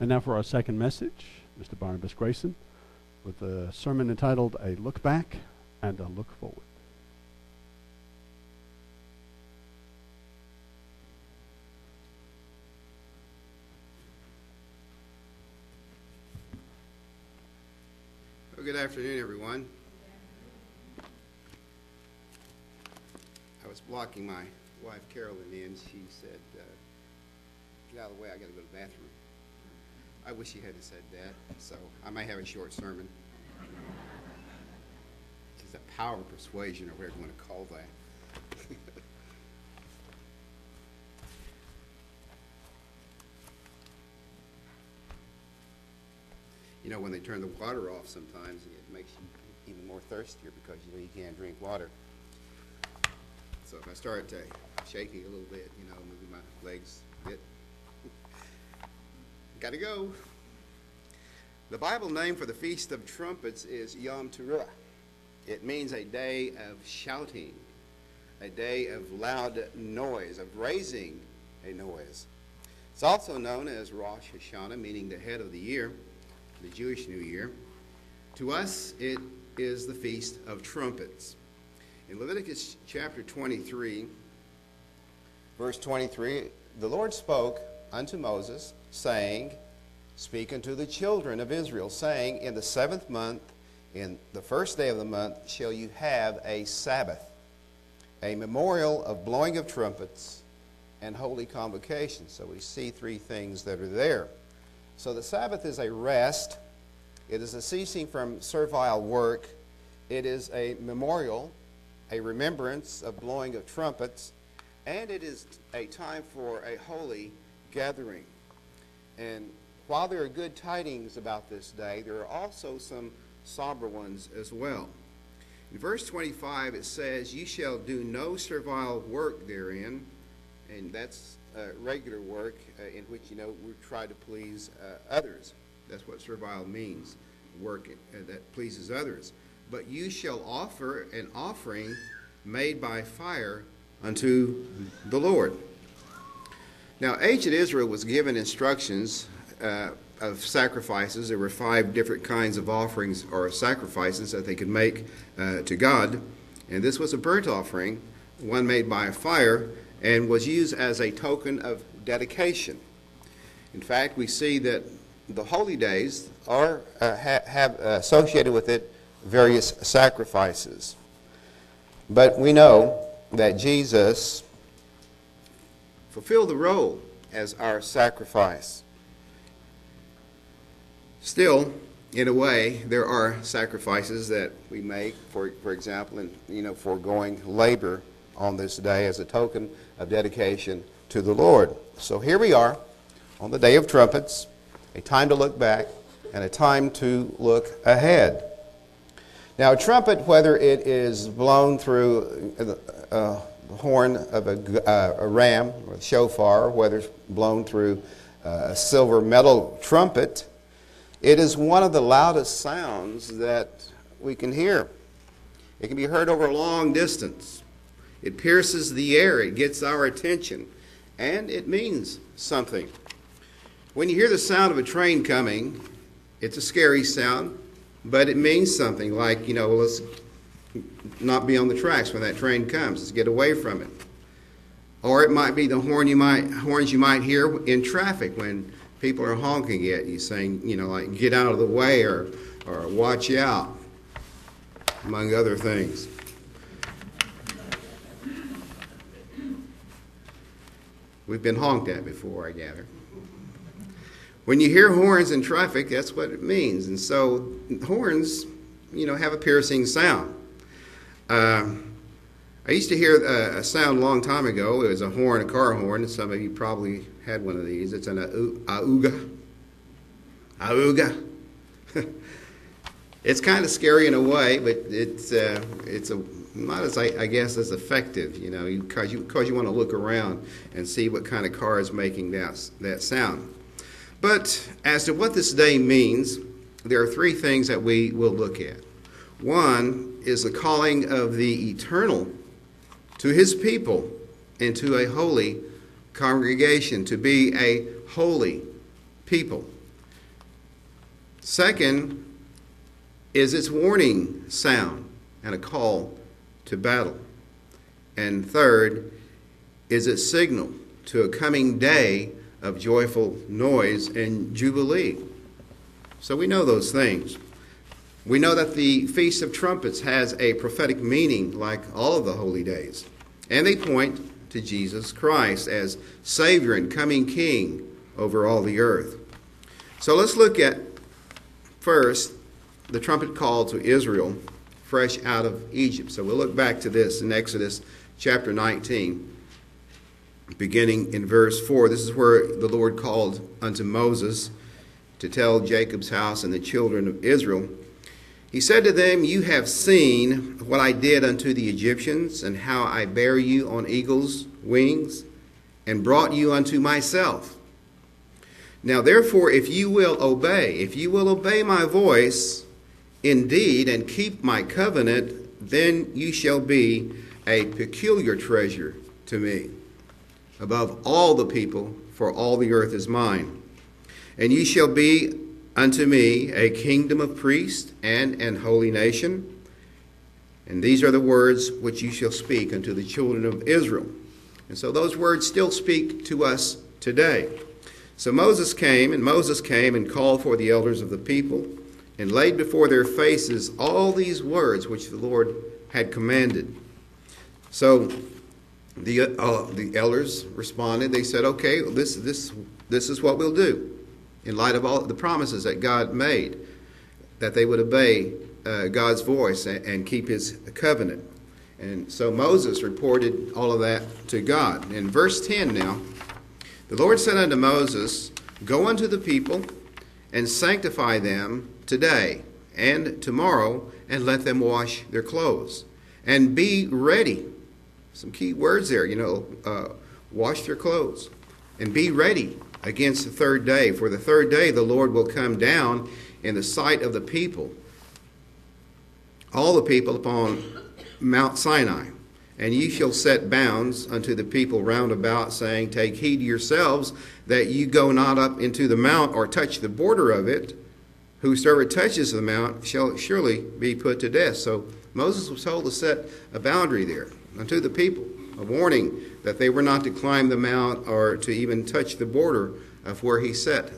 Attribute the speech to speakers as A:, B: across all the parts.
A: And now for our second message, Mr. Barnabas Grayson with a sermon entitled A Look Back and a Look Forward.
B: Good afternoon, everyone. I was blocking my wife Carolyn in. She said, uh, "Get out of the way. I got to go to the bathroom." I wish she hadn't said that. So I may have a short sermon. It's the power of persuasion, or whatever you want to call that. you know, when they turn the water off, sometimes it makes you even more thirstier because you know you can't drink water. So if I start uh, shaking a little bit, you know, moving my legs a bit, gotta go. The Bible name for the Feast of Trumpets is Yom Teruah. It means a day of shouting, a day of loud noise, of raising a noise. It's also known as Rosh Hashanah, meaning the head of the year, the Jewish New Year. To us, it is the Feast of Trumpets. In Leviticus chapter 23, verse 23, the Lord spoke unto Moses, saying, Speak unto the children of Israel, saying, In the seventh month, in the first day of the month, shall you have a Sabbath, a memorial of blowing of trumpets and holy convocation. So we see three things that are there. So the Sabbath is a rest, it is a ceasing from servile work, it is a memorial, a remembrance of blowing of trumpets, and it is a time for a holy gathering. And while there are good tidings about this day, there are also some somber ones as well. In verse 25, it says, You shall do no servile work therein, and that's uh, regular work uh, in which, you know, we try to please uh, others. That's what servile means, work uh, that pleases others. But you shall offer an offering made by fire unto the Lord. Now, ancient Israel was given instructions uh, of sacrifices. There were five different kinds of offerings or sacrifices that they could make uh, to God. And this was a burnt offering, one made by fire, and was used as a token of dedication. In fact, we see that the holy days are uh, ha- have associated with it various sacrifices. But we know that Jesus fulfilled the role as our sacrifice. Still, in a way, there are sacrifices that we make, for, for example, in you know, foregoing labor on this day as a token of dedication to the Lord. So here we are on the Day of Trumpets, a time to look back and a time to look ahead. Now, a trumpet, whether it is blown through uh, horn of a, uh, a, ram or a shofar, whether it's blown through uh, a silver metal trumpet, it is one of the loudest sounds that we can hear. It can be heard over a long distance. It pierces the air, it gets our attention, and it means something. When you hear the sound of a train coming, it's a scary sound, but it means something like, you know, let's not be on the tracks when that train comes. Let's get away from it. Or it might be the horn you might horns you might hear in traffic when people are honking at you, saying, you know, like get out of the way or or watch out, among other things. We've been honked at before, I gather. When you hear horns in traffic, that's what it means. And so horns, you know, have a piercing sound. Uh, I used to hear a, a, sound a long time ago. It was a horn, a car horn. Some of you probably had one of these. It's an auga. Auga. it's kind of scary in a way, but it's uh, it's a not as I, I, guess as effective, you know, because you because you want to look around and see what kind of car is making that that sound. But as to what this day means, there are three things that we will look at. One is the calling of the eternal to his people and to a holy congregation, to be a holy people. Second is its warning sound and a call to battle. And third is its signal to a coming day of joyful noise and jubilee. So we know those things. We know that the Feast of Trumpets has a prophetic meaning like all of the holy days. And they point to Jesus Christ as Savior and coming King over all the earth. So let's look at first the trumpet call to Israel fresh out of Egypt. So we'll look back to this in Exodus chapter 19, beginning in verse 4. This is where the Lord called unto Moses to tell Jacob's house and the children of Israel. He said to them, You have seen what I did unto the Egyptians, and how I bare you on eagle's wings, and brought you unto myself. Now, therefore, if you will obey, if you will obey my voice, indeed, and keep my covenant, then you shall be a peculiar treasure to me above all the people, for all the earth is mine. And ye shall be unto me a kingdom of priests and an holy nation. And these are the words which you shall speak unto the children of Israel. And so those words still speak to us today. So Moses came, and Moses came and called for the elders of the people, and laid before their faces all these words which the Lord had commanded. So the, uh, the elders responded. They said, okay, this, this, this is what we'll do in light of all the promises that God made, that they would obey uh, God's voice and, and keep his covenant. And so Moses reported all of that to God. In verse 10 now, the Lord said unto Moses, Go unto the people and sanctify them today and tomorrow, and let them wash their clothes. And be ready. Some key words there, you know, uh, wash their clothes. And be ready against the third day. For the third day the Lord will come down in the sight of the people, all the people upon Mount Sinai. And ye shall set bounds unto the people round about, saying, Take heed yourselves that you go not up into the mount or touch the border of it. Whosoever touches the mount shall surely be put to death. So Moses was told to set a boundary there unto the people, a warning that they were not to climb the mount or to even touch the border of where he set.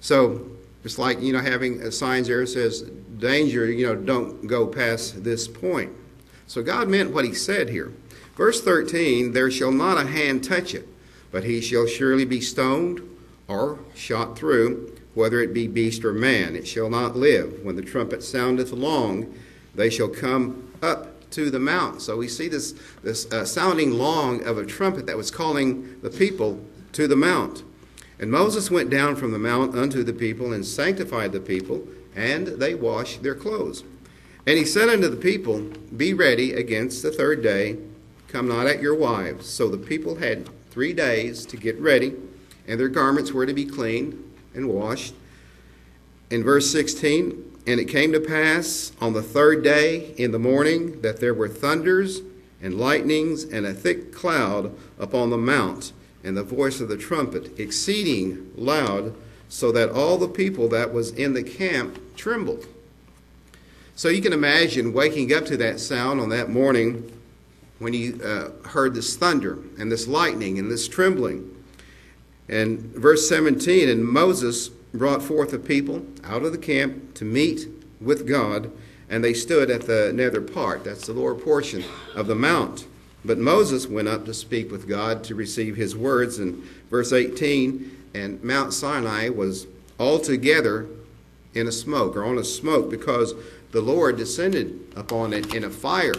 B: So it's like, you know, having signs there says, danger, you know, don't go past this point. So God meant what he said here. Verse 13 There shall not a hand touch it, but he shall surely be stoned or shot through, whether it be beast or man. It shall not live. When the trumpet soundeth long, they shall come up to the mount. So we see this, this uh, sounding long of a trumpet that was calling the people to the mount. And Moses went down from the mount unto the people and sanctified the people, and they washed their clothes. And he said unto the people, Be ready against the third day, come not at your wives. So the people had three days to get ready, and their garments were to be cleaned and washed. In verse 16, and it came to pass on the third day in the morning that there were thunders and lightnings and a thick cloud upon the mount, and the voice of the trumpet exceeding loud, so that all the people that was in the camp trembled. So you can imagine waking up to that sound on that morning when you uh, heard this thunder and this lightning and this trembling. And verse 17 And Moses brought forth the people out of the camp to meet with God, and they stood at the nether part, that's the lower portion of the mount. But Moses went up to speak with God to receive his words. And verse 18 And Mount Sinai was altogether in a smoke, or on a smoke, because the Lord descended upon it in a fire.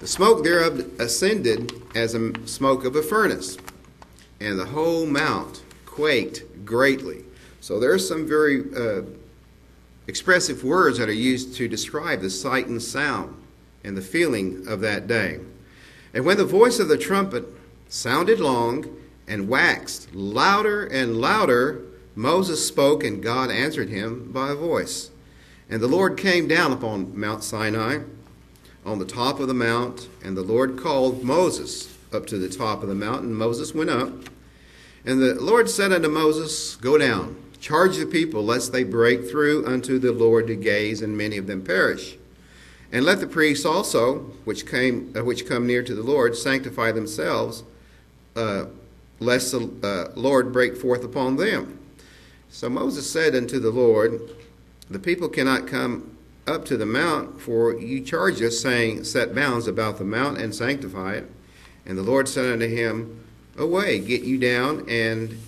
B: The smoke thereof ascended as a smoke of a furnace, and the whole mount quaked greatly. So there are some very uh, expressive words that are used to describe the sight and sound and the feeling of that day. And when the voice of the trumpet sounded long and waxed louder and louder, Moses spoke, and God answered him by a voice. And the Lord came down upon Mount Sinai on the top of the mount, and the Lord called Moses up to the top of the mountain. Moses went up, and the Lord said unto Moses, Go down, Charge the people, lest they break through unto the Lord to gaze, and many of them perish. And let the priests also, which came, uh, which come near to the Lord, sanctify themselves, uh, lest the uh, Lord break forth upon them. So Moses said unto the Lord, The people cannot come up to the mount, for you charge us, saying, Set bounds about the mount and sanctify it. And the Lord said unto him, Away, get you down, and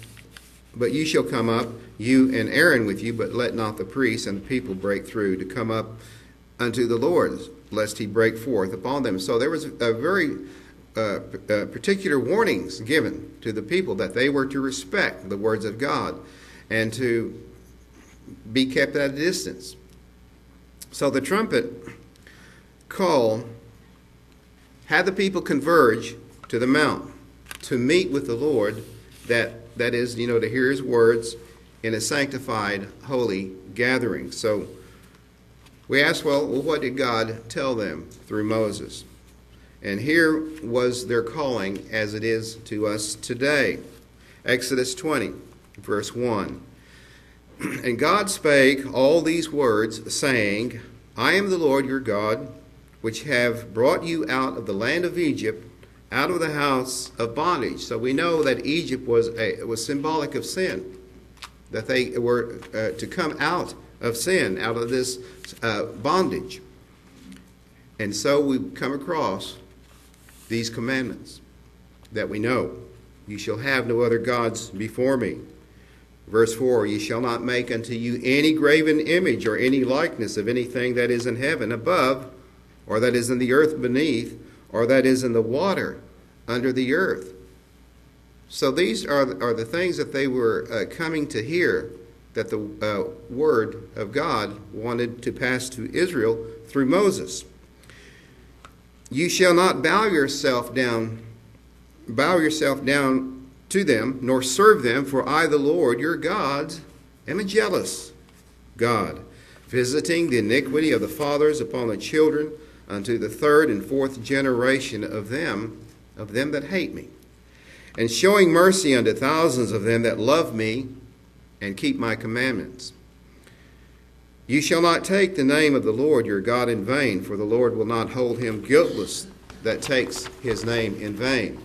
B: but you shall come up, you and Aaron with you, but let not the priests and the people break through to come up unto the Lord, lest he break forth upon them. So there was a very uh, uh, particular warnings given to the people that they were to respect the words of God and to be kept at a distance. So the trumpet call had the people converge to the mount to meet with the Lord, that, that is, you know, to hear his words in a sanctified, holy gathering. So we ask, well, well, what did God tell them through Moses? And here was their calling as it is to us today. Exodus 20, verse 1. And God spake all these words, saying, I am the Lord your God, which have brought you out of the land of Egypt, out of the house of bondage. So we know that Egypt was, a, was symbolic of sin, that they were uh, to come out of sin, out of this uh, bondage. And so we come across these commandments that we know. You shall have no other gods before me. Verse 4 Ye shall not make unto you any graven image or any likeness of anything that is in heaven above, or that is in the earth beneath, or that is in the water under the earth. So these are, are the things that they were uh, coming to hear that the uh, word of God wanted to pass to Israel through Moses. You shall not bow yourself down, bow yourself down to them, nor serve them, for I, the Lord your God, am a jealous God, visiting the iniquity of the fathers upon the children unto the third and fourth generation of them, of them that hate me, and showing mercy unto thousands of them that love me and keep my commandments. You shall not take the name of the Lord your God in vain, for the Lord will not hold him guiltless that takes his name in vain.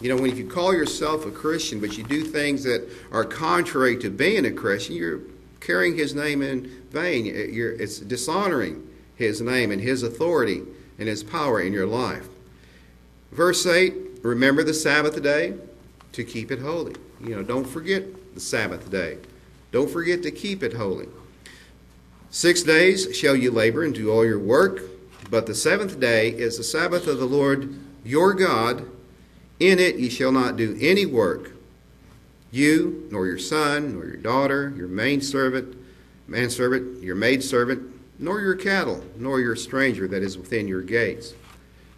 B: You know, when you call yourself a Christian, but you do things that are contrary to being a Christian, you're carrying his name in vain. You're, it's dishonoring his name and his authority and his power in your life. Verse 8 Remember the Sabbath day to keep it holy. You know, don't forget the Sabbath day. Don't forget to keep it holy. Six days shall you labor and do all your work, but the seventh day is the Sabbath of the Lord your God. In it ye shall not do any work, you, nor your son, nor your daughter, your maidservant, manservant, your maidservant, nor your cattle, nor your stranger that is within your gates.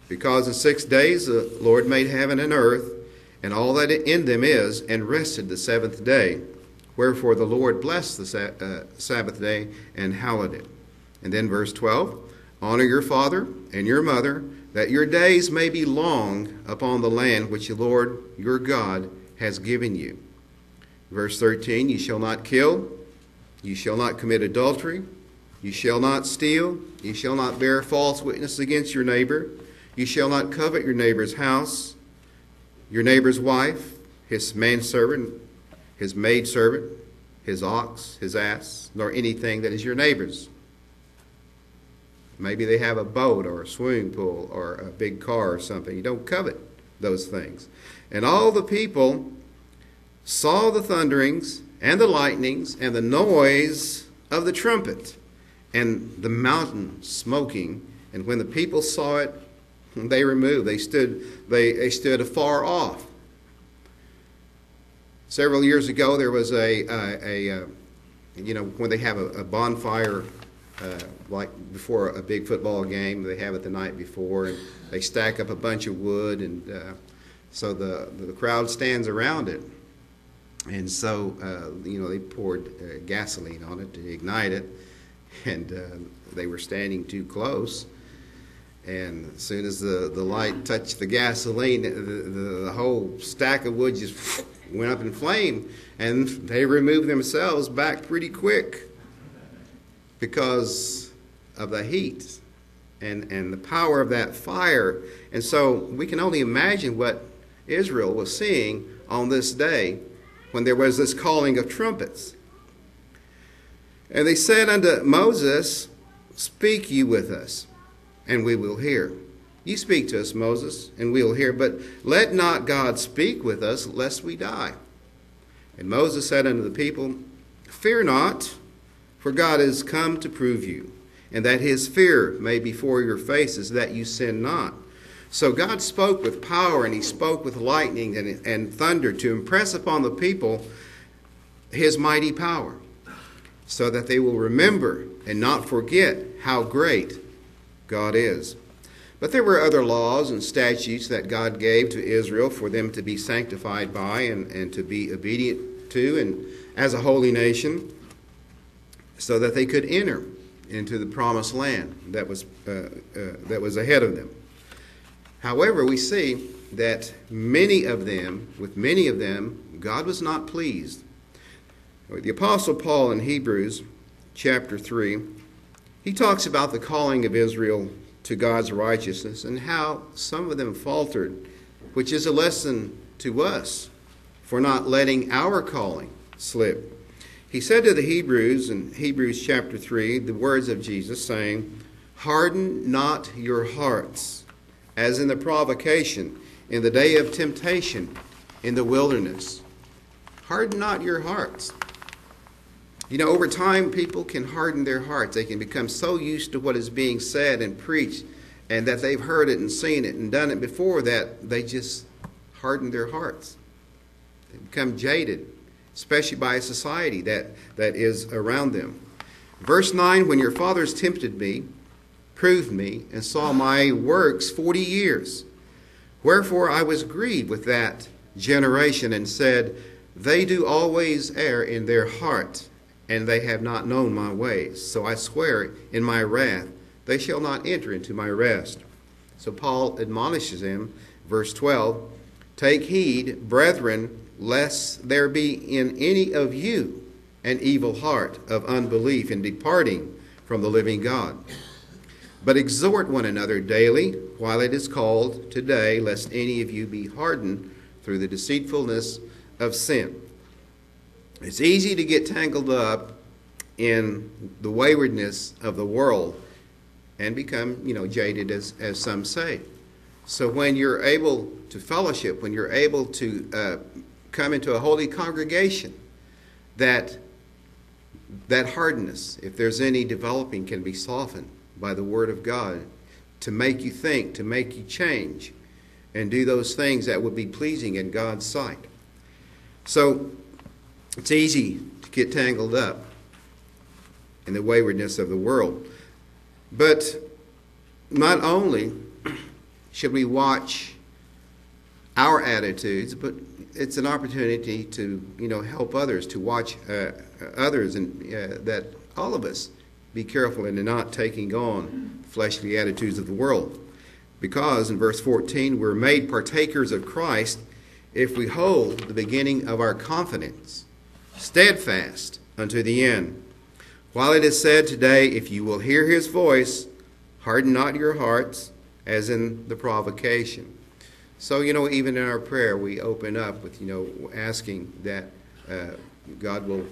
B: Because in six days the Lord made heaven and earth, and all that in them is, and rested the seventh day. Wherefore the Lord blessed the uh, Sabbath day and hallowed it. And then verse 12 Honor your father and your mother, that your days may be long upon the land which the Lord your God has given you. Verse 13 You shall not kill, you shall not commit adultery, you shall not steal, you shall not bear false witness against your neighbor, you shall not covet your neighbor's house, your neighbor's wife, his manservant, his maidservant, his ox, his ass, nor anything that is your neighbor's. Maybe they have a boat or a swimming pool or a big car or something. You don't covet those things. And all the people saw the thunderings and the lightnings and the noise of the trumpet and the mountain smoking. And when the people saw it, they removed. They stood, they, they stood afar off. Several years ago, there was a, a, a, a you know, when they have a, a bonfire, uh, like before a big football game, they have it the night before, and they stack up a bunch of wood, and uh, so the, the crowd stands around it. And so, uh, you know, they poured uh, gasoline on it to ignite it, and uh, they were standing too close. And as soon as the, the light touched the gasoline, the, the, the whole stack of wood just went up in flame, and they removed themselves back pretty quick because of the heat and, and the power of that fire. And so we can only imagine what Israel was seeing on this day when there was this calling of trumpets. And they said unto Moses, Speak you with us, and we will hear. You speak to us, Moses, and we will hear, but let not God speak with us, lest we die. And Moses said unto the people, Fear not, for God is come to prove you, and that his fear may be before your faces, that you sin not. So God spoke with power, and he spoke with lightning and, and thunder to impress upon the people his mighty power, so that they will remember and not forget how great God is. But there were other laws and statutes that God gave to Israel for them to be sanctified by and, and to be obedient to, and as a holy nation, so that they could enter into the promised land that was, uh, uh, that was ahead of them. However, we see that many of them, with many of them, God was not pleased. The Apostle Paul in Hebrews chapter 3, he talks about the calling of Israel to God's righteousness and how some of them faltered, which is a lesson to us for not letting our calling slip. He said to the Hebrews in Hebrews chapter 3 the words of Jesus, saying, Harden not your hearts, as in the provocation, in the day of temptation, in the wilderness. Harden not your hearts. You know, over time, people can harden their hearts. They can become so used to what is being said and preached and that they've heard it and seen it and done it before that they just harden their hearts. They become jaded, especially by a society that, that is around them. Verse 9 When your fathers tempted me, proved me, and saw my works forty years, wherefore I was grieved with that generation and said, They do always err in their heart and they have not known my ways. So I swear in my wrath, they shall not enter into my rest. So Paul admonishes them, verse 12 Take heed, brethren, lest there be in any of you an evil heart of unbelief in departing from the living God. But exhort one another daily, while it is called today, lest any of you be hardened through the deceitfulness of sin. It's easy to get tangled up in the waywardness of the world and become, you know, jaded, as, as some say. So when you're able to fellowship, when you're able to uh, come into a holy congregation, that that hardness, if there's any developing, can be softened by the Word of God to make you think, to make you change, and do those things that would be pleasing in God's sight. So it's easy to get tangled up in the waywardness of the world. But not only should we watch our attitudes, but it's an opportunity to, you know, help others, to watch uh, others, and uh, that all of us be careful in not taking on fleshly attitudes of the world. Because in verse 14, we're made partakers of Christ if we hold the beginning of our confidence steadfast unto the end. While it is said today, if you will hear his voice, harden not your hearts, as in the provocation. So, you know, even in our prayer, we open up with, you know, asking that uh, God will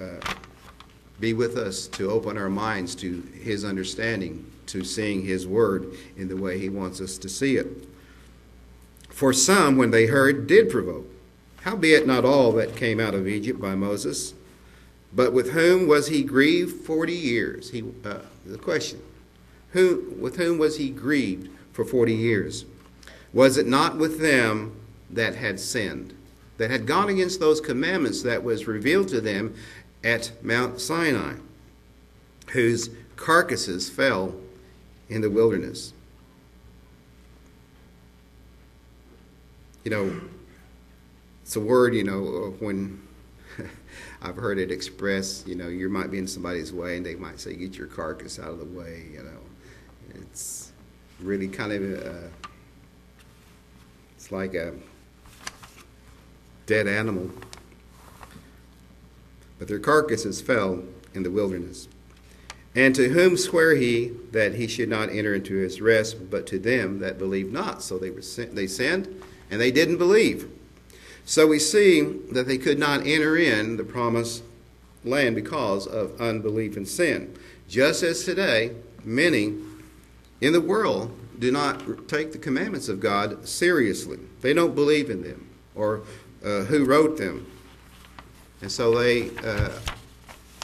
B: uh, be with us to open our minds to his understanding, to seeing his word in the way he wants us to see it. For some, when they heard, did provoke. Howbeit, not all that came out of Egypt by Moses, but with whom was he grieved forty years? He, uh, the question, who, with whom was he grieved for forty years? Was it not with them that had sinned, that had gone against those commandments that was revealed to them at Mount Sinai, whose carcasses fell in the wilderness? You know, it's a word, you know, when I've heard it expressed, you know, you might be in somebody's way and they might say, get your carcass out of the way, you know. It's really kind of, uh, it's like a, dead animal. But their carcasses fell in the wilderness. And to whom sware he that he should not enter into his rest, but to them that believed not? So they were they sinned, and they didn't believe. So we see that they could not enter in the promised land because of unbelief and sin. Just as today, many in the world do not take the commandments of God seriously. They don't believe in them or uh, who wrote them. And so they uh,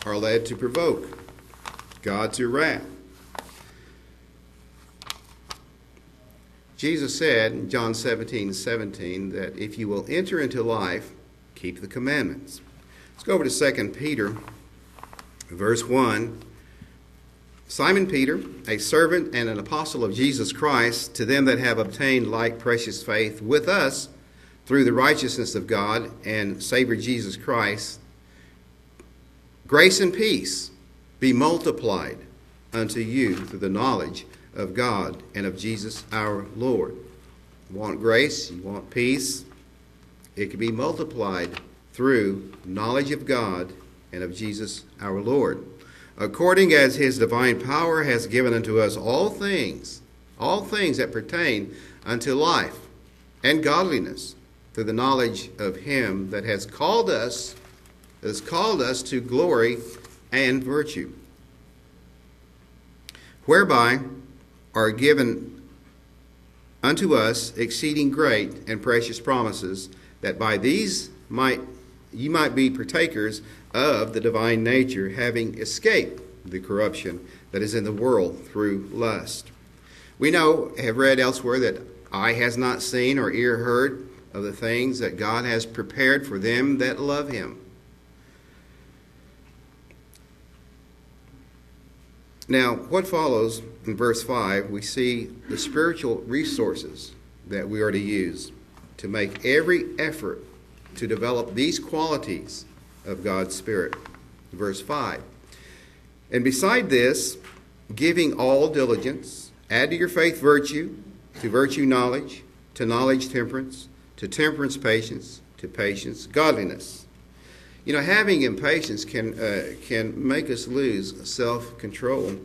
B: are led to provoke God to wrath. Jesus said in John 17, 17 that if you will enter into life, keep the commandments. Let's go over to 2 Peter, verse 1. Simon Peter, a servant and an apostle of Jesus Christ, to them that have obtained like precious faith with us through the righteousness of God and Savior Jesus Christ, grace and peace be multiplied unto you through the knowledge of God and of Jesus our Lord. You want grace, you want peace, it can be multiplied through knowledge of God and of Jesus our Lord according as his divine power has given unto us all things, all things that pertain unto life and godliness, through the knowledge of him that has called us, has called us to glory and virtue, whereby are given unto us exceeding great and precious promises, that by these might ye might be partakers of the divine nature, having escaped the corruption that is in the world through lust. We know, have read elsewhere, that eye has not seen or ear heard of the things that God has prepared for them that love Him. Now, what follows in verse 5, we see the spiritual resources that we are to use to make every effort to develop these qualities of God's Spirit. Verse 5 And beside this, giving all diligence, add to your faith virtue, to virtue knowledge, to knowledge temperance, to temperance patience, to patience godliness. You know, having impatience can, uh, can make us lose self control,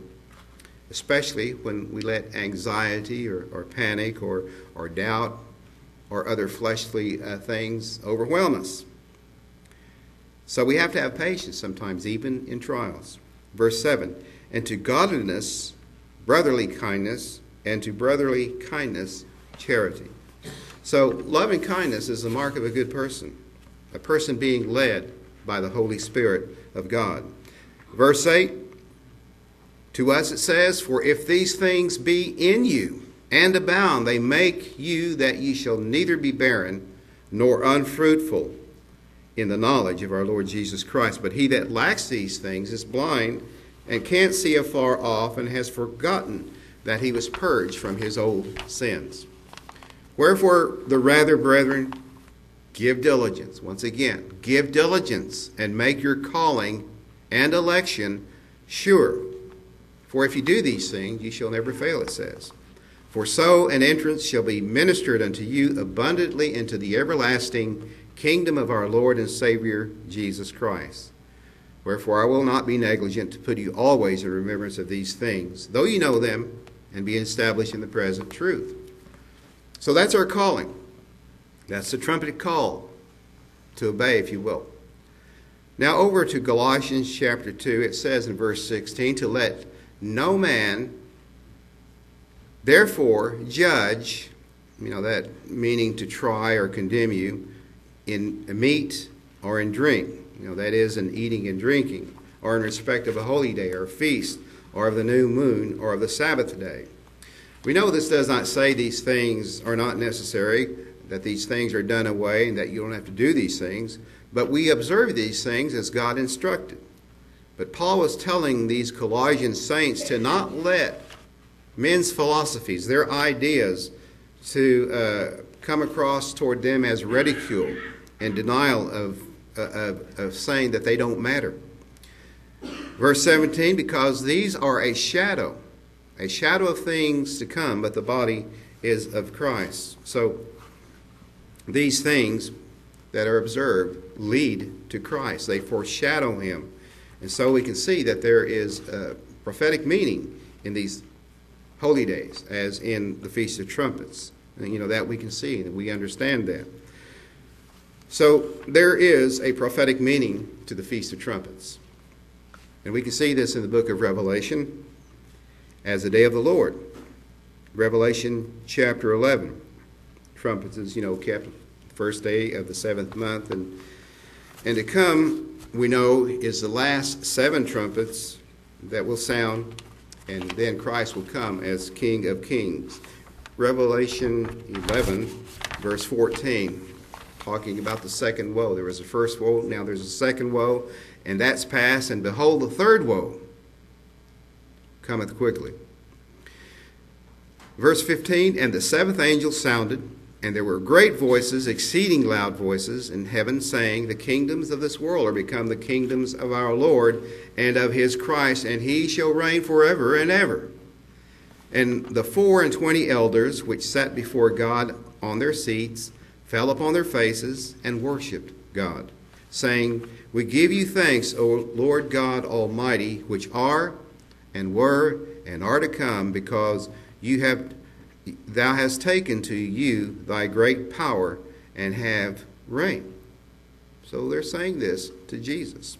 B: especially when we let anxiety or, or panic or, or doubt or other fleshly uh, things overwhelm us. So we have to have patience sometimes, even in trials. Verse 7 And to godliness, brotherly kindness, and to brotherly kindness, charity. So, love and kindness is the mark of a good person, a person being led by the Holy Spirit of God. Verse 8 To us it says, For if these things be in you and abound, they make you that ye shall neither be barren nor unfruitful in the knowledge of our Lord Jesus Christ. But he that lacks these things is blind and can't see afar off and has forgotten that he was purged from his old sins. Wherefore, the rather, brethren, give diligence. Once again, give diligence and make your calling and election sure. For if you do these things, you shall never fail, it says. For so an entrance shall be ministered unto you abundantly into the everlasting kingdom of our Lord and Savior Jesus Christ. Wherefore I will not be negligent to put you always in remembrance of these things, though you know them and be established in the present truth. So that's our calling. That's the trumpet call to obey, if you will. Now, over to Galatians chapter 2, it says in verse 16, to let no man therefore judge, you know, that meaning to try or condemn you in meat or in drink, you know, that is, in eating and drinking, or in respect of a holy day or a feast, or of the new moon, or of the Sabbath day. We know this does not say these things are not necessary, that these things are done away, and that you don't have to do these things, but we observe these things as God instructed. But Paul was telling these Colossian saints to not let men's philosophies, their ideas, to uh, come across toward them as ridicule and denial of, uh, of, of saying that they don't matter. Verse 17, because these are a shadow, a shadow of things to come, but the body is of Christ. So these things that are observed lead to Christ. They foreshadow him. And so we can see that there is a prophetic meaning in these holy days, as in the Feast of Trumpets. And, you know, that we can see, and we understand that. So there is a prophetic meaning to the Feast of Trumpets. And we can see this in the book of Revelation as the day of the Lord. Revelation chapter 11. Trumpets is, you know, kept first day of the seventh month. And, and to come, we know, is the last seven trumpets that will sound, and then Christ will come as King of Kings. Revelation 11, verse 14, talking about the second woe. There was a first woe, now there's a second woe, and that's past, and behold, the third woe cometh quickly. Verse 15, and the seventh angel sounded, and there were great voices, exceeding loud voices, in heaven, saying, The kingdoms of this world are become the kingdoms of our Lord and of his Christ, and he shall reign forever and ever. And the four and twenty elders which sat before God on their seats fell upon their faces and worshipped God, saying, We give you thanks, O Lord God Almighty, which are and were and are to come, because you have Thou hast taken to you thy great power and have reigned. So they're saying this to Jesus.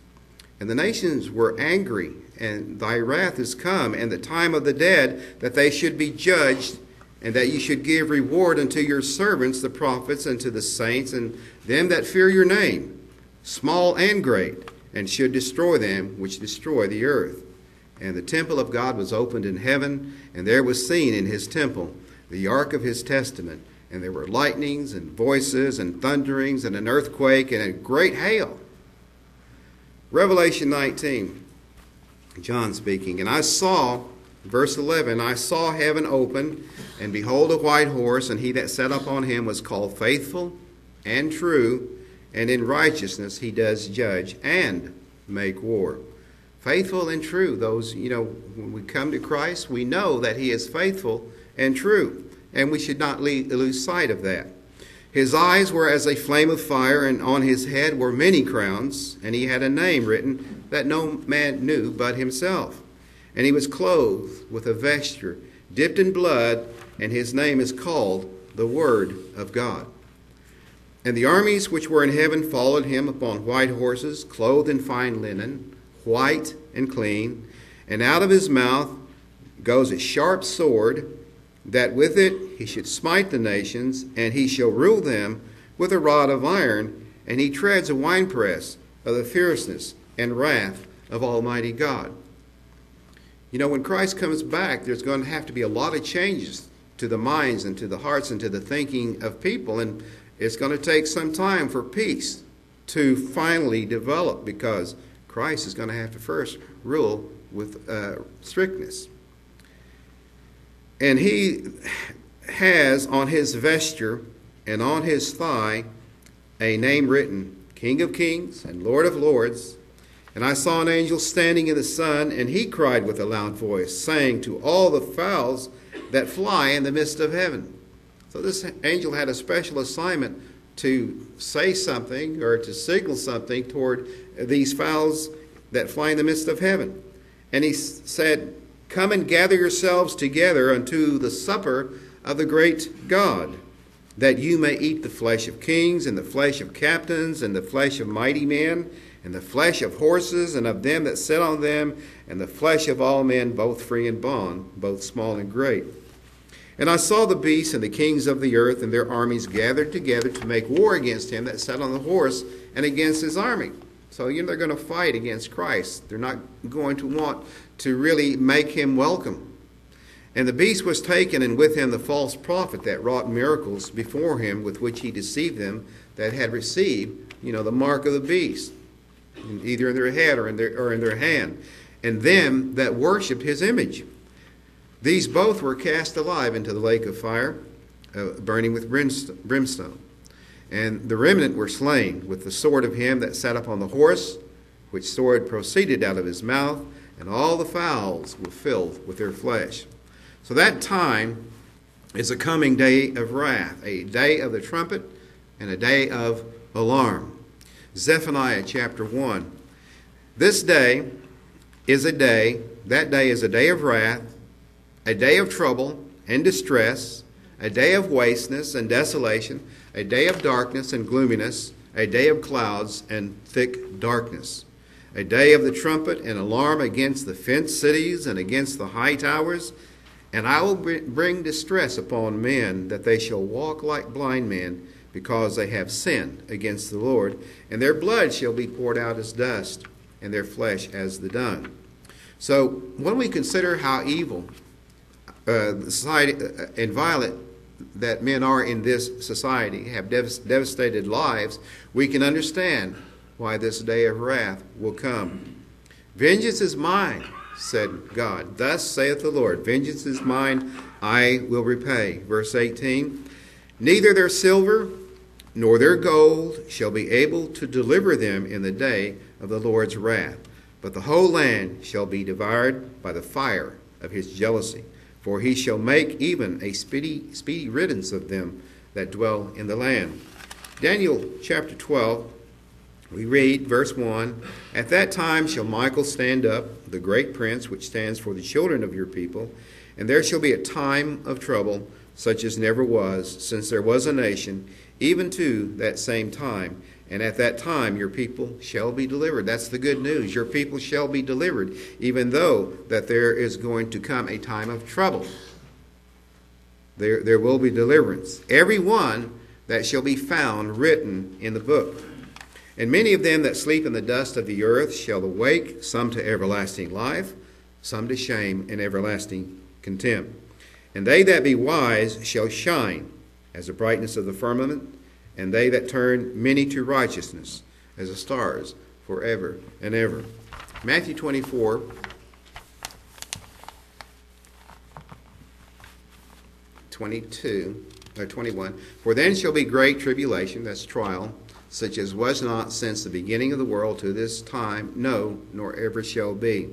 B: And the nations were angry, and thy wrath is come, and the time of the dead, that they should be judged, and that you should give reward unto your servants, the prophets, and to the saints, and them that fear your name, small and great, and should destroy them which destroy the earth. And the temple of God was opened in heaven, and there was seen in his temple the ark of his testament. And there were lightnings and voices and thunderings and an earthquake and a great hail. Revelation 19, John speaking. And I saw, verse 11, I saw heaven open, and behold, a white horse, and he that sat upon him was called faithful and true, and in righteousness he does judge and make war. Faithful and true. Those, you know, when we come to Christ, we know that he is faithful and true and we should not lose sight of that. His eyes were as a flame of fire, and on his head were many crowns, and he had a name written that no man knew but himself. And he was clothed with a vesture dipped in blood, and his name is called the Word of God. And the armies which were in heaven followed him upon white horses, clothed in fine linen, white and clean. And out of his mouth goes a sharp sword that with it he should smite the nations, and he shall rule them with a rod of iron, and he treads a winepress of the fierceness and wrath of Almighty God. You know, when Christ comes back, there's going to have to be a lot of changes to the minds and to the hearts and to the thinking of people, and it's going to take some time for peace to finally develop because Christ is going to have to first rule with uh, strictness. And he has on his vesture and on his thigh a name written King of Kings and Lord of Lords. And I saw an angel standing in the sun, and he cried with a loud voice, saying to all the fowls that fly in the midst of heaven. So this angel had a special assignment to say something or to signal something toward these fowls that fly in the midst of heaven. And he said, Come and gather yourselves together unto the supper of the great God, that you may eat the flesh of kings, and the flesh of captains, and the flesh of mighty men, and the flesh of horses, and of them that sit on them, and the flesh of all men, both free and bond, both small and great. And I saw the beasts and the kings of the earth and their armies gathered together to make war against him that sat on the horse and against his army. So, you know, they're going to fight against Christ. They're not going to want to really make him welcome. And the beast was taken, and with him the false prophet that wrought miracles before him, with which he deceived them that had received, you know, the mark of the beast, either in their head or in their, or in their hand, and them that worshipped his image. These both were cast alive into the lake of fire, uh, burning with brimstone. And the remnant were slain with the sword of him that sat upon the horse, which sword proceeded out of his mouth, and all the fowls were filled with their flesh. So that time is a coming day of wrath, a day of the trumpet, and a day of alarm. Zephaniah chapter 1. This day is a day, that day is a day of wrath, a day of trouble and distress, a day of wasteness and desolation, a day of darkness and gloominess, a day of clouds and thick darkness, a day of the trumpet and alarm against the fenced cities and against the high towers. And I will bring distress upon men that they shall walk like blind men because they have sinned against the Lord, and their blood shall be poured out as dust, and their flesh as the dung. So when we consider how evil uh, society uh, and violent that men are in this society, have dev- devastated lives, we can understand why this day of wrath will come. Vengeance is mine, said God. Thus saith the Lord Vengeance is mine, I will repay. Verse 18 Neither their silver nor their gold shall be able to deliver them in the day of the Lord's wrath, but the whole land shall be devoured by the fire of his jealousy for he shall make even a speedy, speedy riddance of them that dwell in the land. Daniel chapter 12, we read, verse 1 At that time shall Michael stand up, the great prince, which stands for the children of your people, and there shall be a time of trouble, such as never was, since there was a nation, even to that same time and at that time your people shall be delivered. That's the good news. Your people shall be delivered, even though that there is going to come a time of trouble. There, there will be deliverance. Every one that shall be found written in the book. And many of them that sleep in the dust of the earth shall awake, some to everlasting life, some to shame and everlasting contempt. And they that be wise shall shine as the brightness of the firmament and they that turn many to righteousness as the stars forever and ever. Matthew 24. Twenty-two or twenty-one. For then shall be great tribulation, that's trial, such as was not since the beginning of the world to this time, no, nor ever shall be.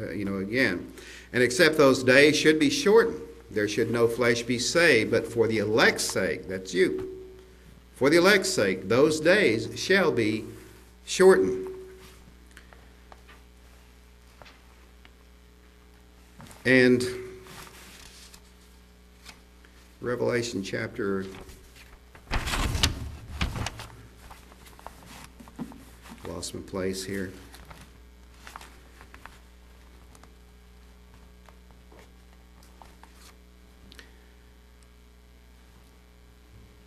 B: Uh, you know, again. And except those days should be shortened, there should no flesh be saved, but for the elect's sake, that's you, for the elect's sake, those days shall be shortened. And Revelation chapter lost my place here.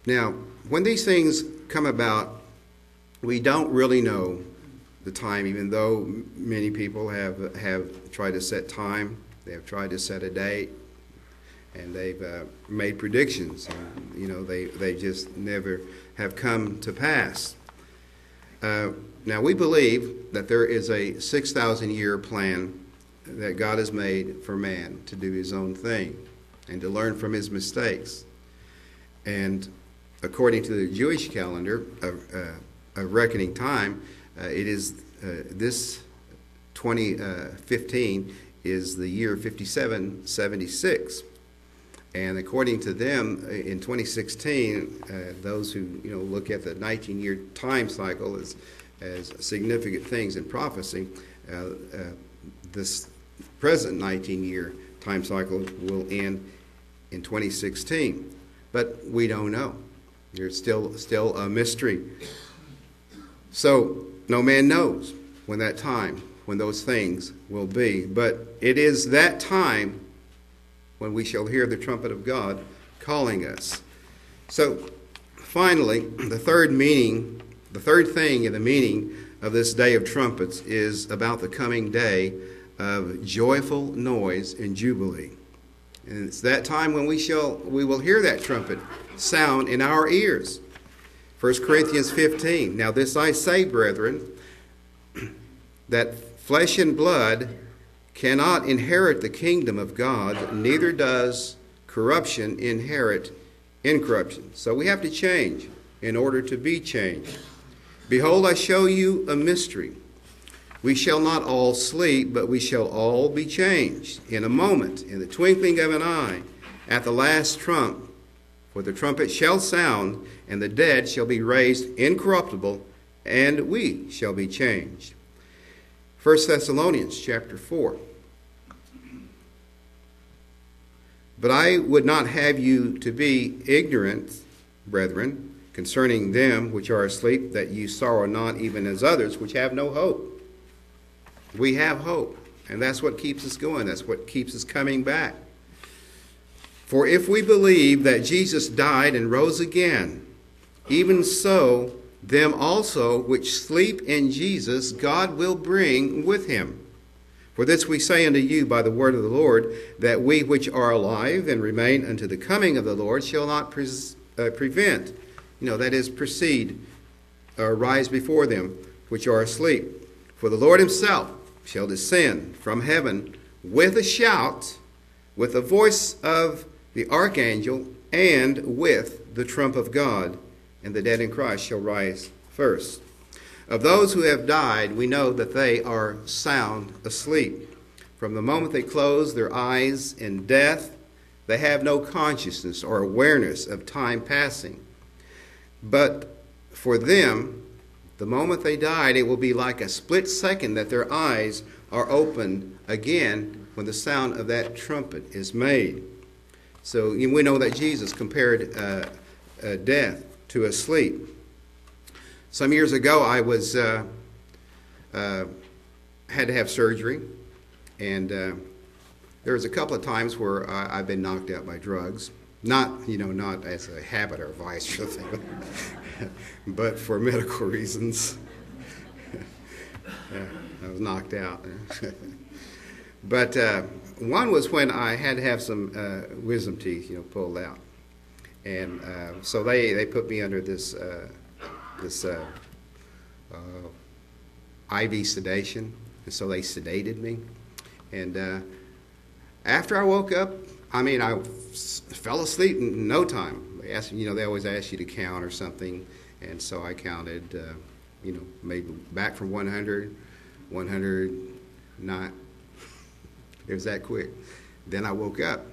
B: Now, when these things come about, we don't really know the time, even though many people have, have tried to set time, they have tried to set a date, and they've uh, made predictions. And, you know, they, they just never have come to pass. Uh, now, we believe that there is a 6,000 year plan that God has made for man to do his own thing and to learn from his mistakes. And according to the Jewish calendar of, uh, of reckoning time, uh, it is uh, this 2015 is the year 5776. And according to them, uh, in 2016, uh, those who you know look at the 19-year time cycle as as significant things in prophecy, uh, this present 19-year time cycle will end in 2016. But we don't know. There's still, still a mystery. So, no man knows when that time, when those things will be. But it is that time when we shall hear the trumpet of God calling us. So, finally, the third meaning, the third thing in the meaning of this day of trumpets is about the coming day of joyful noise and jubilee. And it's that time when we shall we will hear that trumpet sound in our ears. 1 Corinthians 15. Now this I say, brethren, that flesh and blood cannot inherit the kingdom of God, neither does corruption inherit incorruption. So we have to change in order to be changed. Behold, I show you a mystery. We shall not all sleep, but we shall all be changed in a moment, in the twinkling of an eye, at the last trump. For the trumpet shall sound, and the dead shall be raised incorruptible, and we shall be changed. 1 Thessalonians chapter 4. But I would not have you to be ignorant, brethren, concerning them which are asleep, that ye sorrow not even as others which have no hope. We have hope, and that's what keeps us going. That's what keeps us coming back. For if we believe that Jesus died and rose again, even so, them also which sleep in Jesus, God will bring with him. For this we say unto you by the word of the Lord, that we which are alive and remain unto the coming of the Lord shall not pre- uh, prevent, you know, that is, proceed, or rise before them which are asleep. For the Lord himself shall descend from heaven with a shout, with the voice of the archangel, and with the trump of God, and the dead in Christ shall rise first. Of those who have died, we know that they are sound asleep. From the moment they close their eyes in death, they have no consciousness or awareness of time passing. But for them, the moment they died, it will be like a split second that their eyes are opened again when the sound of that trumpet is made. So we know that Jesus compared uh, uh, death to a sleep. Some years ago, I was uh, uh, had to have surgery, and uh, there was a couple of times where I, have been knocked out by drugs. Not, you know, not as a habit or vice or thing, but for medical reasons. I was knocked out. but uh, one was when I had to have some uh, wisdom teeth, you know, pulled out, and uh, so they they put me under this this uh, uh, IV sedation, and so they sedated me. And uh, after I woke up, I mean, I fell asleep in no time. They asked, you know, they always ask you to count or something, and so I counted, uh, you know, maybe back from 100, 100, not. It was that quick. Then I woke up.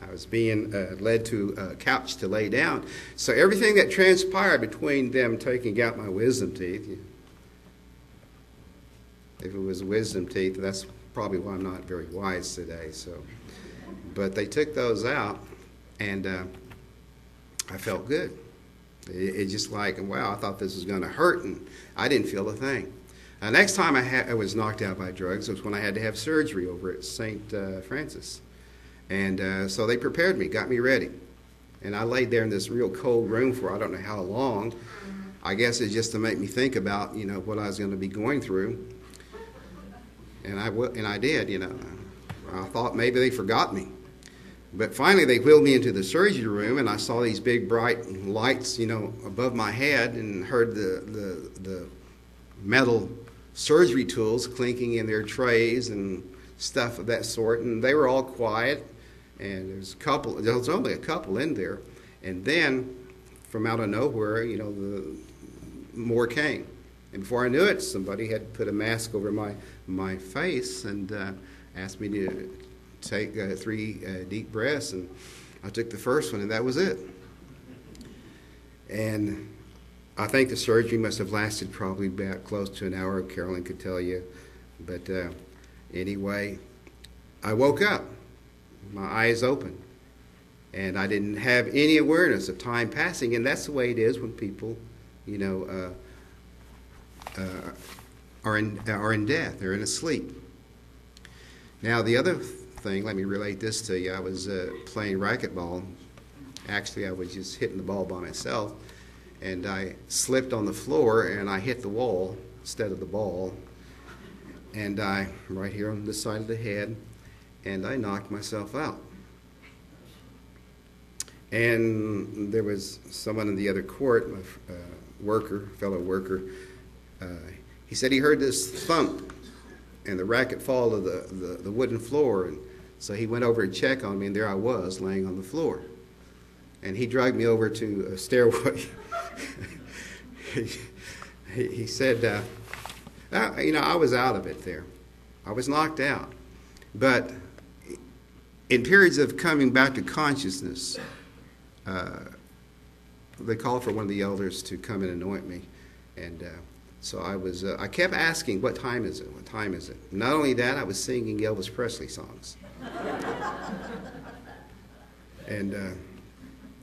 B: I was being uh, led to a couch to lay down. So everything that transpired between them taking out my wisdom teeth, if it was wisdom teeth, that's probably why I'm not very wise today. So, but they took those out, and uh, I felt good. It, it, just like wow, I thought this was going to hurt, and I didn't feel a thing. Uh, next time I, I, was knocked out by drugs was when I had to have surgery over at St. Uh, Francis. And uh, so they prepared me, got me ready. And I laid there in this real cold room for I don't know how long. I guess it's just to make me think about, you know, what I was going to be going through. And I, and I did, you know. I thought maybe they forgot me. But finally, they wheeled me into the surgery room, and I saw these big bright lights, you know, above my head, and heard the, the, the metal surgery tools clinking in their trays and stuff of that sort. And they were all quiet and there's a couple. There was only a couple in there, and then from out of nowhere, you know, the more came. And before I knew it, somebody had put a mask over my my face and uh, asked me to take uh, three uh, deep breaths, and I took the first one, and that was it. And I think the surgery must have lasted probably about close to an hour. Carolyn could tell you, but uh, anyway, I woke up my eyes open. And I didn't have any awareness of time passing. And that's the way it is when people, you know, uh, uh, are, in, are in death, they're in a sleep. Now, the other thing, let me relate this to you. I was uh, playing racquetball. Actually, I was just hitting the ball by myself. And I slipped on the floor and I hit the wall instead of the ball. And I, right here on this side of the head, and I knocked myself out. And there was someone in the other court, a uh, worker, fellow worker. Uh, he said he heard this thump and the racket fall to the, the, the wooden floor. And so he went over to check on me, and there I was laying on the floor. And he dragged me over to a stairway. he, he, said, uh, uh, you know, I was out of it there. I was knocked out. But in periods of coming back to consciousness, uh, they called for one of the elders to come and anoint me. And uh, so I was, uh, I kept asking, what time is it? What time is it? Not only that, I was singing Elvis Presley songs. and uh,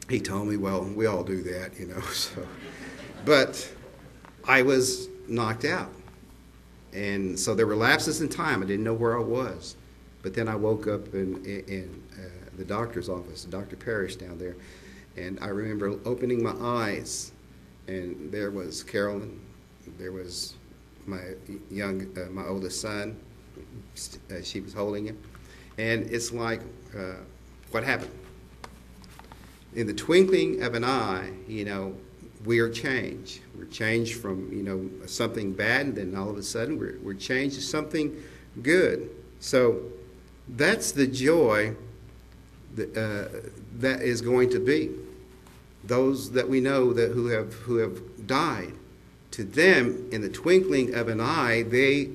B: he told me, well, we all do that, you know. So, but I was knocked out. And so there were lapses in time. I didn't know where I was. But then I woke up in, in, uh, the doctor's office, Dr. Parrish down there, and I remember opening my eyes, and there was Carolyn, there was my young, uh, my oldest son. Uh, she was holding him, and it's like, uh, what happened? In the twinkling of an eye, you know, we are changed. We're changed from you know something bad, and then all of a sudden we're, we're changed to something good. So that's the joy that, uh, that is going to be. Those that we know that who have who have died, to them in the twinkling of an eye, they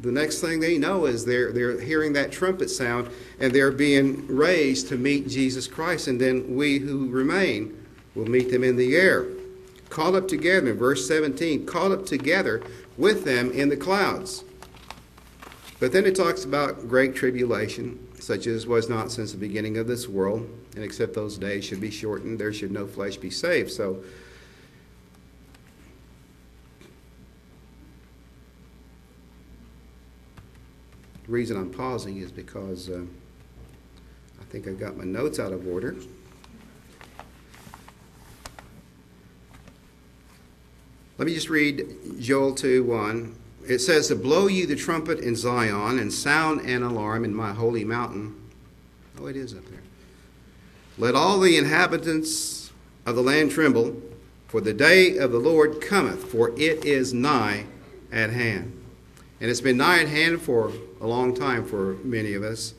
B: the next thing they know is they're they're hearing that trumpet sound and they're being raised to meet Jesus Christ, and then we who remain will meet them in the air. Caught up together, in verse 17, caught up together with them in the clouds. But then it talks about great tribulation, such as was not since the beginning of this world, and except those days should be shortened, there should no flesh be saved. So, reason I'm pausing is because uh, I think I've got my notes out of order. Let me just read Joel 2 1 it says to blow you the trumpet in Zion and sound an alarm in my holy mountain. Oh, it is up there. Let all the inhabitants of the land tremble, for the day of the Lord cometh, for it is nigh at hand. And it's been nigh at hand for a long time for many of us,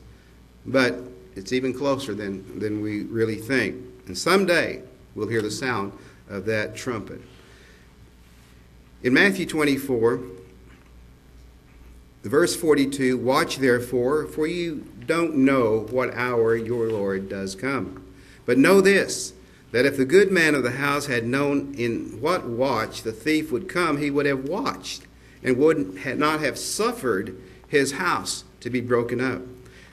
B: but it's even closer than, than we really think. And someday we'll hear the sound of that trumpet. In Matthew 24, Verse 42 Watch therefore, for you don't know what hour your Lord does come. But know this that if the good man of the house had known in what watch the thief would come, he would have watched and would not have suffered his house to be broken up.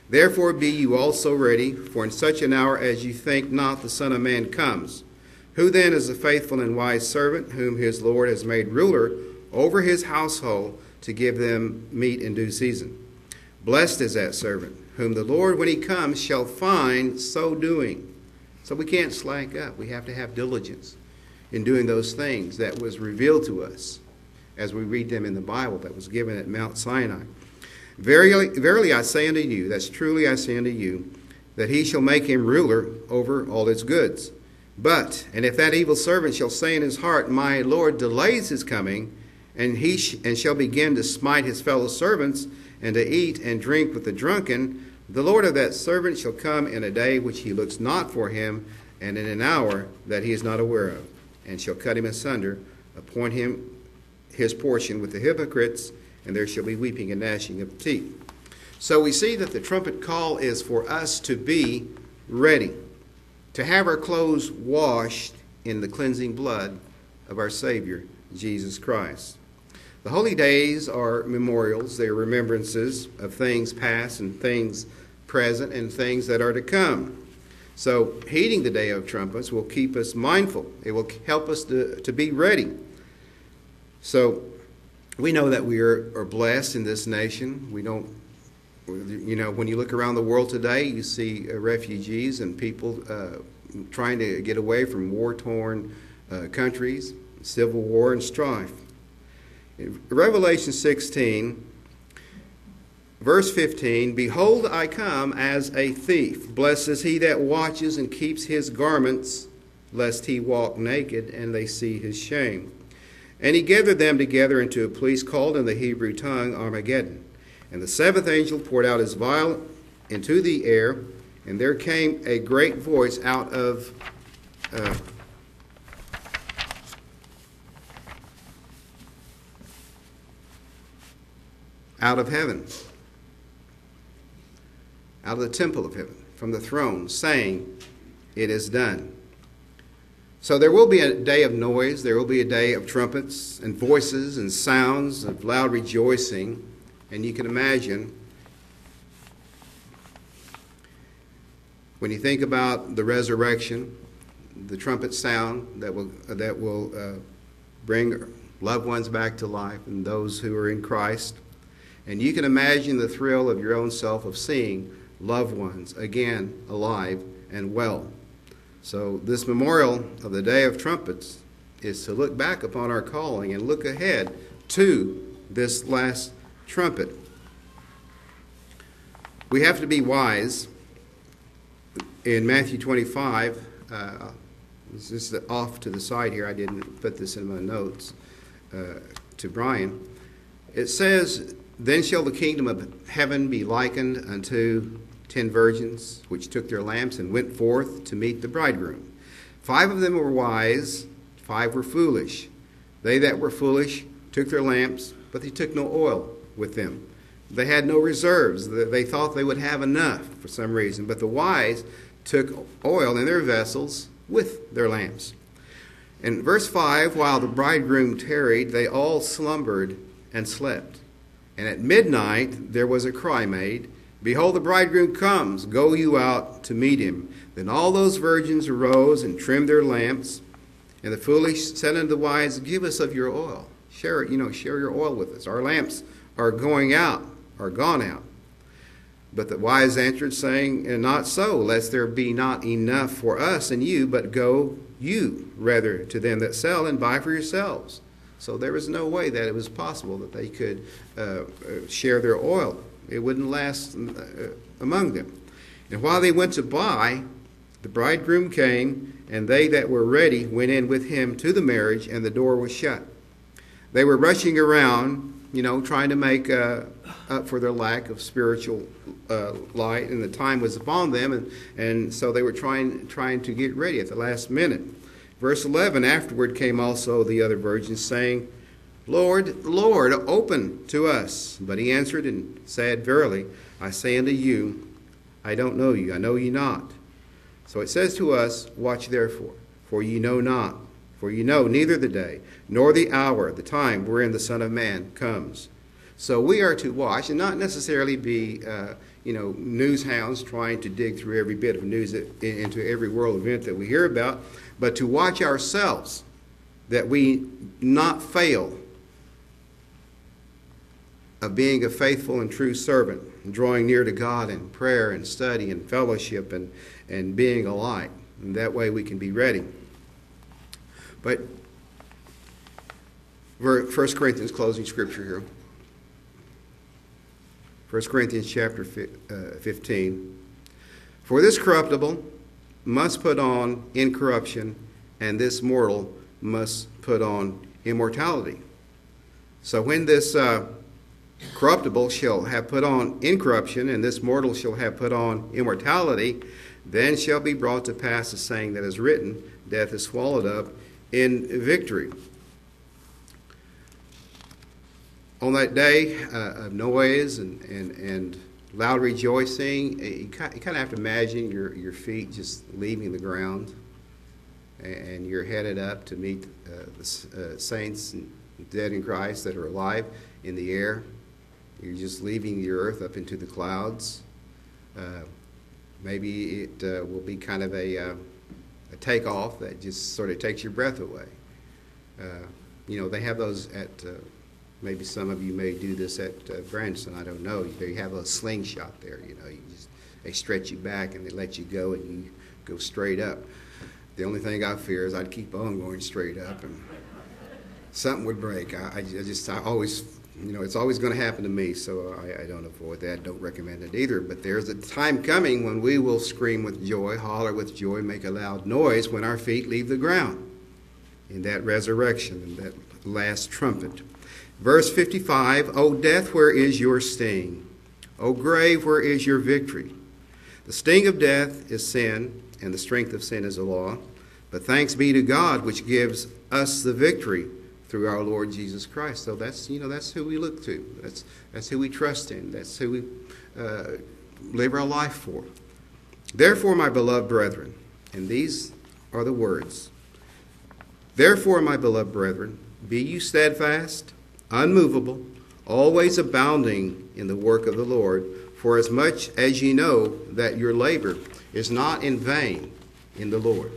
B: Therefore be you also ready, for in such an hour as you think not the Son of Man comes. Who then is the faithful and wise servant whom his Lord has made ruler over his household? to give them meat in due season. Blessed is that servant, whom the Lord, when he comes, shall find so doing. So we can't slack up. We have to have diligence in doing those things that was revealed to us as we read them in the Bible that was given at Mount Sinai. Verily, verily I say unto you, that's truly I say unto you, that he shall make him ruler over all his goods. But, and if that evil servant shall say in his heart, My Lord delays his coming, and he sh- and shall begin to smite his fellow servants and to eat and drink with the drunken the lord of that servant shall come in a day which he looks not for him and in an hour that he is not aware of and shall cut him asunder appoint him his portion with the hypocrites and there shall be weeping and gnashing of teeth so we see that the trumpet call is for us to be ready to have our clothes washed in the cleansing blood of our savior jesus christ the holy days are memorials, they are remembrances of things past and things present and things that are to come. So, heeding the day of trumpets will keep us mindful, it will help us to, to be ready. So, we know that we are, are blessed in this nation. We don't, you know, when you look around the world today, you see uh, refugees and people uh, trying to get away from war torn uh, countries, civil war, and strife. Revelation 16, verse 15 Behold, I come as a thief. Blessed is he that watches and keeps his garments, lest he walk naked and they see his shame. And he gathered them together into a place called in the Hebrew tongue Armageddon. And the seventh angel poured out his vial into the air, and there came a great voice out of uh, out of heaven, out of the temple of heaven, from the throne, saying, It is done. So there will be a day of noise, there will be a day of trumpets and voices and sounds of loud rejoicing. And you can imagine when you think about the resurrection, the trumpet sound that will, that will uh, bring loved ones back to life and those who are in Christ. And you can imagine the thrill of your own self of seeing loved ones again alive and well. So, this memorial of the Day of Trumpets is to look back upon our calling and look ahead to this last trumpet. We have to be wise. In Matthew 25, uh, this is off to the side here. I didn't put this in my notes uh, to Brian. It says, Then shall the kingdom of heaven be likened unto ten virgins, which took their lamps and went forth to meet the bridegroom. Five of them were wise, five were foolish. They that were foolish took their lamps, but they took no oil with them. They had no reserves. They thought they would have enough for some reason. But the wise took oil in their vessels with their lamps. In verse 5, while the bridegroom tarried, they all slumbered and slept. And at midnight there was a cry made, Behold, the bridegroom comes, go you out to meet him. Then all those virgins arose and trimmed their lamps. And the foolish said unto the wise, Give us of your oil. Share, it, you know, share your oil with us. Our lamps are going out, are gone out. But the wise answered, saying, Not so, lest there be not enough for us and you, but go you rather to them that sell and buy for yourselves. So there was no way that it was possible that they could uh, uh share their oil. It wouldn't last uh, among them. And while they went to buy, the bridegroom came, and they that were ready went in with him to the marriage, and the door was shut. They were rushing around, you know, trying to make uh, up for their lack of spiritual uh, light, and the time was upon them, and, and so they were trying, trying to get ready at the last minute. Verse 11 Afterward came also the other virgins, saying, Lord, Lord, open to us. But he answered and said, Verily, I say unto you, I don't know you, I know you not. So it says to us, Watch therefore, for ye know not, for ye know neither the day, nor the hour, the time wherein the Son of Man comes. So we are to watch and not necessarily be, uh, you know, news hounds trying to dig through every bit of news that, into every world event that we hear about, but to watch ourselves that we not fail of being a faithful and true servant, drawing near to God in prayer and study and fellowship and, and being a light. And that way we can be ready. But 1 Corinthians closing scripture here. 1 Corinthians chapter uh, 15. For this corruptible must put on incorruption, and this mortal must put on immortality. So when this uh, corruptible shall have put on incorruption, and this mortal shall have put on immortality, then shall be brought to pass the saying that is written, Death is swallowed up in victory. On that day uh, of noise and, and, and loud rejoicing, you kind of have to imagine your, your feet just leaving the ground and you're headed up to meet uh, the uh, saints dead in Christ that are alive in the air. You're just leaving the earth up into the clouds. Uh, maybe it uh, will be kind of a, uh, a takeoff that just sort of takes your breath away. Uh, you know, they have those at, uh, maybe some of you may do this at uh, Branson, I don't know. They have a slingshot there, you know. You just, they stretch you back and they let you go and you go straight up. The only thing I fear is I'd keep on going straight up and something would break. I, I just, I always you know, it's always going to happen to me, so I, I, don't avoid that. Don't recommend it either. But there's a time coming when we will scream with joy, holler with joy, make a loud noise when our feet leave the ground in that resurrection, in that last trumpet. Verse 55 O death, where is your sting? O grave, where is your victory? The sting of death is sin, and the strength of sin is the law. But thanks be to God, which gives us the victory through our Lord Jesus Christ. So that's you know that's who we look to. That's that's who we trust in. That's who we uh, live our life for. Therefore, my beloved brethren, and these are the words, Therefore, my beloved brethren, be you steadfast, unmovable, always abounding in the work of the Lord, for as much as ye know that your labor is not in vain in the Lord.